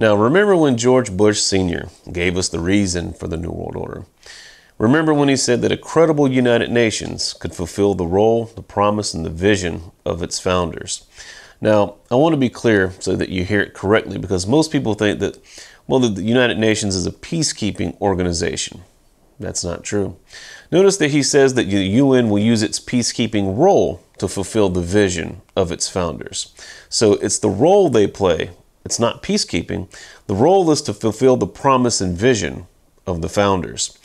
Now, remember when George Bush Sr. gave us the reason for the New World Order? Remember when he said that a credible United Nations could fulfill the role, the promise, and the vision of its founders? Now, I want to be clear so that you hear it correctly because most people think that, well, the United Nations is a peacekeeping organization. That's not true. Notice that he says that the UN will use its peacekeeping role to fulfill the vision of its founders. So it's the role they play, it's not peacekeeping. The role is to fulfill the promise and vision of the founders.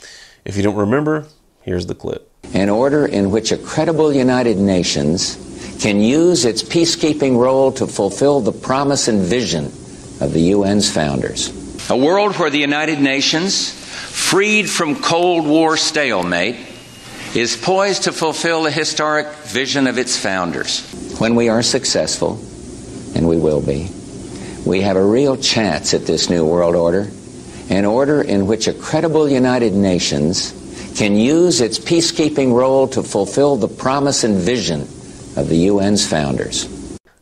If you don't remember, here's the clip. An order in which a credible United Nations can use its peacekeeping role to fulfill the promise and vision of the UN's founders. A world where the United Nations, freed from Cold War stalemate, is poised to fulfill the historic vision of its founders. When we are successful, and we will be, we have a real chance at this new world order an order in which a credible United Nations can use its peacekeeping role to fulfill the promise and vision of the UN's founders.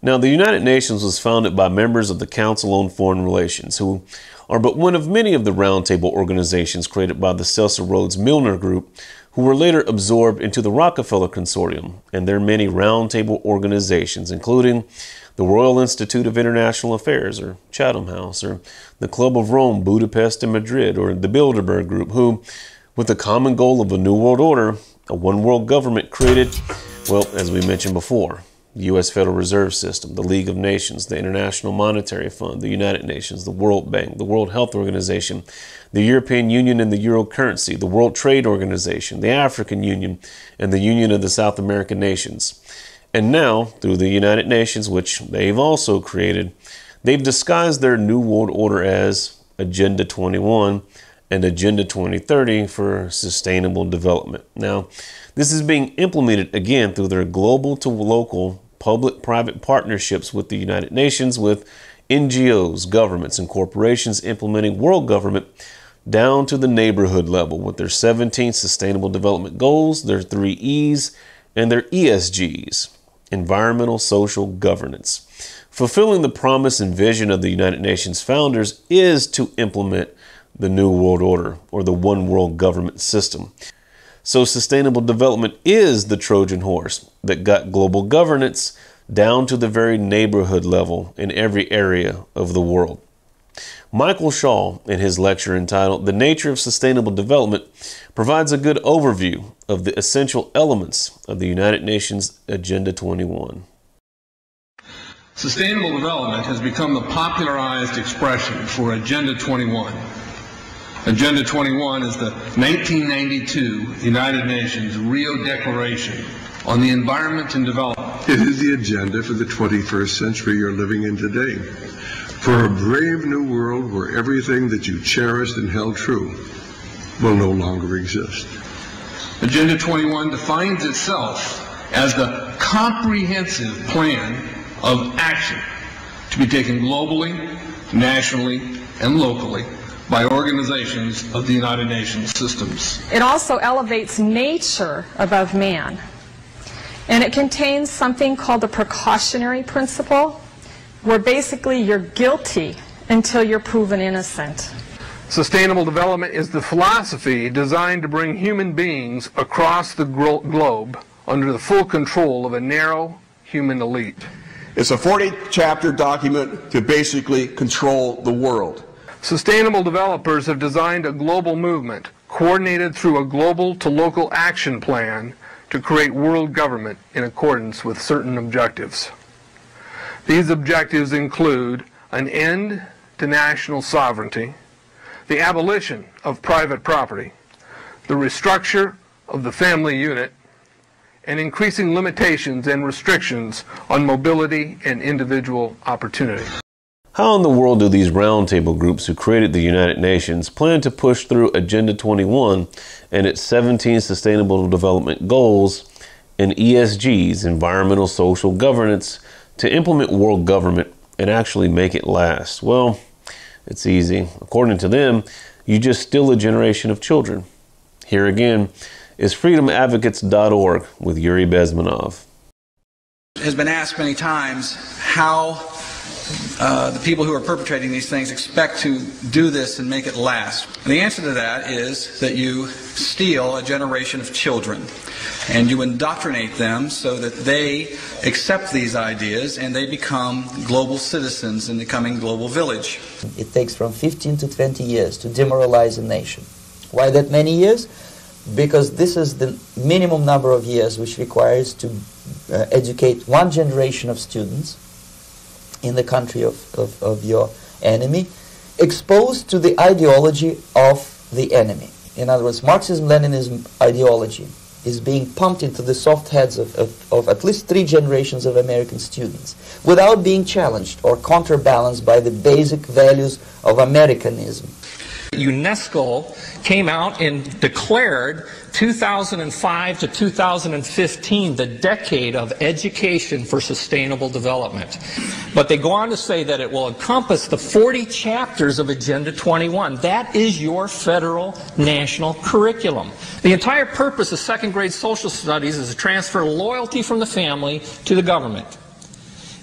Now, the United Nations was founded by members of the Council on Foreign Relations, who are but one of many of the roundtable organizations created by the Cecil Rhodes Milner Group, who were later absorbed into the Rockefeller Consortium and their many roundtable organizations, including the Royal Institute of International Affairs, or Chatham House, or the Club of Rome, Budapest, and Madrid, or the Bilderberg Group, who, with the common goal of a new world order, a one world government created, well, as we mentioned before, the U.S. Federal Reserve System, the League of Nations, the International Monetary Fund, the United Nations, the World Bank, the World Health Organization, the European Union and the Euro currency, the World Trade Organization, the African Union, and the Union of the South American Nations. And now, through the United Nations, which they've also created, they've disguised their New World Order as Agenda 21 and Agenda 2030 for sustainable development. Now, this is being implemented again through their global to local public private partnerships with the United Nations, with NGOs, governments, and corporations implementing world government down to the neighborhood level with their 17 sustainable development goals, their three E's, and their ESGs environmental social governance. Fulfilling the promise and vision of the United Nations founders is to implement the New World Order or the One World Government System. So, sustainable development is the Trojan horse that got global governance down to the very neighborhood level in every area of the world. Michael Shaw, in his lecture entitled The Nature of Sustainable Development, provides a good overview of the essential elements of the United Nations Agenda 21. Sustainable development has become the popularized expression for Agenda 21. Agenda 21 is the 1992 United Nations Rio Declaration on the Environment and Development. It is the agenda for the 21st century you're living in today for a brave new world where everything that you cherished and held true will no longer exist. Agenda 21 defines itself as the comprehensive plan of action to be taken globally, nationally, and locally by organizations of the United Nations systems. It also elevates nature above man. And it contains something called the precautionary principle, where basically you're guilty until you're proven innocent. Sustainable development is the philosophy designed to bring human beings across the globe under the full control of a narrow human elite. It's a 40 chapter document to basically control the world. Sustainable developers have designed a global movement coordinated through a global to local action plan to create world government in accordance with certain objectives. These objectives include an end to national sovereignty, the abolition of private property, the restructure of the family unit, and increasing limitations and restrictions on mobility and individual opportunity. How in the world do these roundtable groups who created the United Nations plan to push through Agenda 21 and its 17 Sustainable Development Goals and ESGs, environmental social governance, to implement world government and actually make it last? Well, it's easy. According to them, you just steal a generation of children. Here again is freedomadvocates.org with Yuri Bezmenov. Has been asked many times how uh, the people who are perpetrating these things expect to do this and make it last? And the answer to that is that you steal a generation of children and you indoctrinate them so that they accept these ideas and they become global citizens in the coming global village. It takes from 15 to 20 years to demoralize a nation. Why that many years? Because this is the minimum number of years which requires to uh, educate one generation of students in the country of, of, of your enemy, exposed to the ideology of the enemy. In other words, Marxism-Leninism ideology is being pumped into the soft heads of, of, of, at least three generations of American students without being challenged or counterbalanced by the basic values of Americanism. UNESCO came out and declared 2005 to 2015 the decade of education for sustainable development. But they go on to say that it will encompass the 40 chapters of Agenda 21. That is your federal national curriculum. The entire purpose of second grade social studies is to transfer loyalty from the family to the government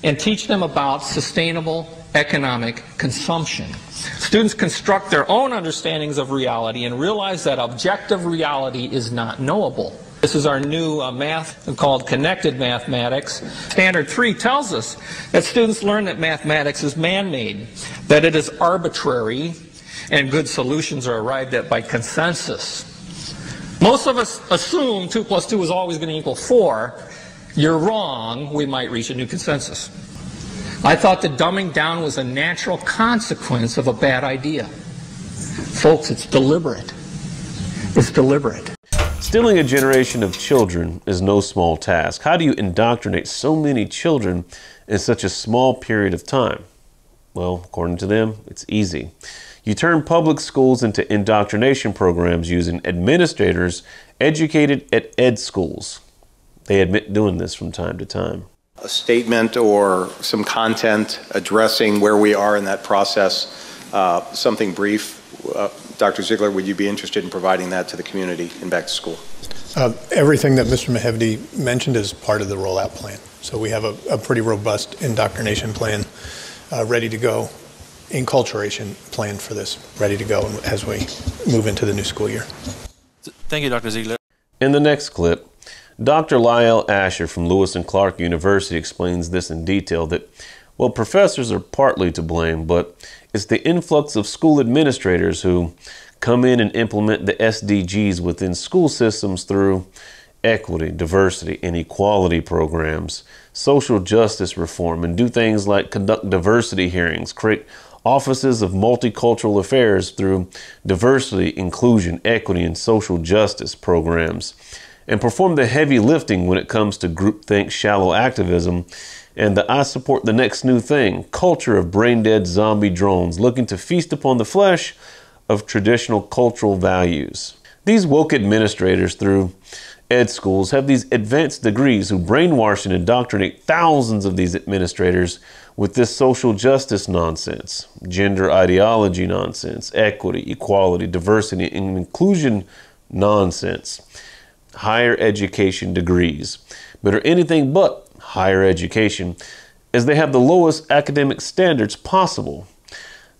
and teach them about sustainable economic consumption. Students construct their own understandings of reality and realize that objective reality is not knowable. This is our new uh, math called connected mathematics. Standard 3 tells us that students learn that mathematics is man-made, that it is arbitrary, and good solutions are arrived at by consensus. Most of us assume 2 plus 2 is always going to equal 4. You're wrong. We might reach a new consensus. I thought that dumbing down was a natural consequence of a bad idea. Folks, it's deliberate. It's deliberate. Stealing a generation of children is no small task. How do you indoctrinate so many children in such a small period of time? Well, according to them, it's easy. You turn public schools into indoctrination programs using administrators educated at ed schools. They admit doing this from time to time a statement or some content addressing where we are in that process, uh, something brief. Uh, Dr. Ziegler, would you be interested in providing that to the community in back to school? Uh, everything that Mr. Mehevdi mentioned is part of the rollout plan. So we have a, a pretty robust indoctrination plan uh, ready to go, enculturation plan for this ready to go as we move into the new school year. Thank you, Dr. Ziegler. In the next clip, Dr. Lyell Asher from Lewis and Clark University explains this in detail that, well, professors are partly to blame, but it's the influx of school administrators who come in and implement the SDGs within school systems through equity, diversity, and equality programs, social justice reform, and do things like conduct diversity hearings, create offices of multicultural affairs through diversity, inclusion, equity, and social justice programs and perform the heavy lifting when it comes to groupthink shallow activism and the I support the next new thing culture of brain dead zombie drones looking to feast upon the flesh of traditional cultural values. These woke administrators through ed schools have these advanced degrees who brainwash and indoctrinate thousands of these administrators with this social justice nonsense, gender ideology nonsense, equity, equality, diversity, and inclusion nonsense higher education degrees, but are anything but higher education, as they have the lowest academic standards possible.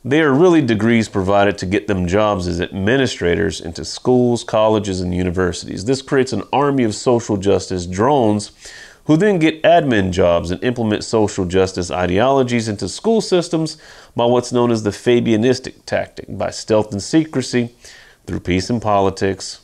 They are really degrees provided to get them jobs as administrators into schools, colleges, and universities. This creates an army of social justice drones who then get admin jobs and implement social justice ideologies into school systems by what's known as the Fabianistic tactic, by stealth and secrecy, through peace and politics,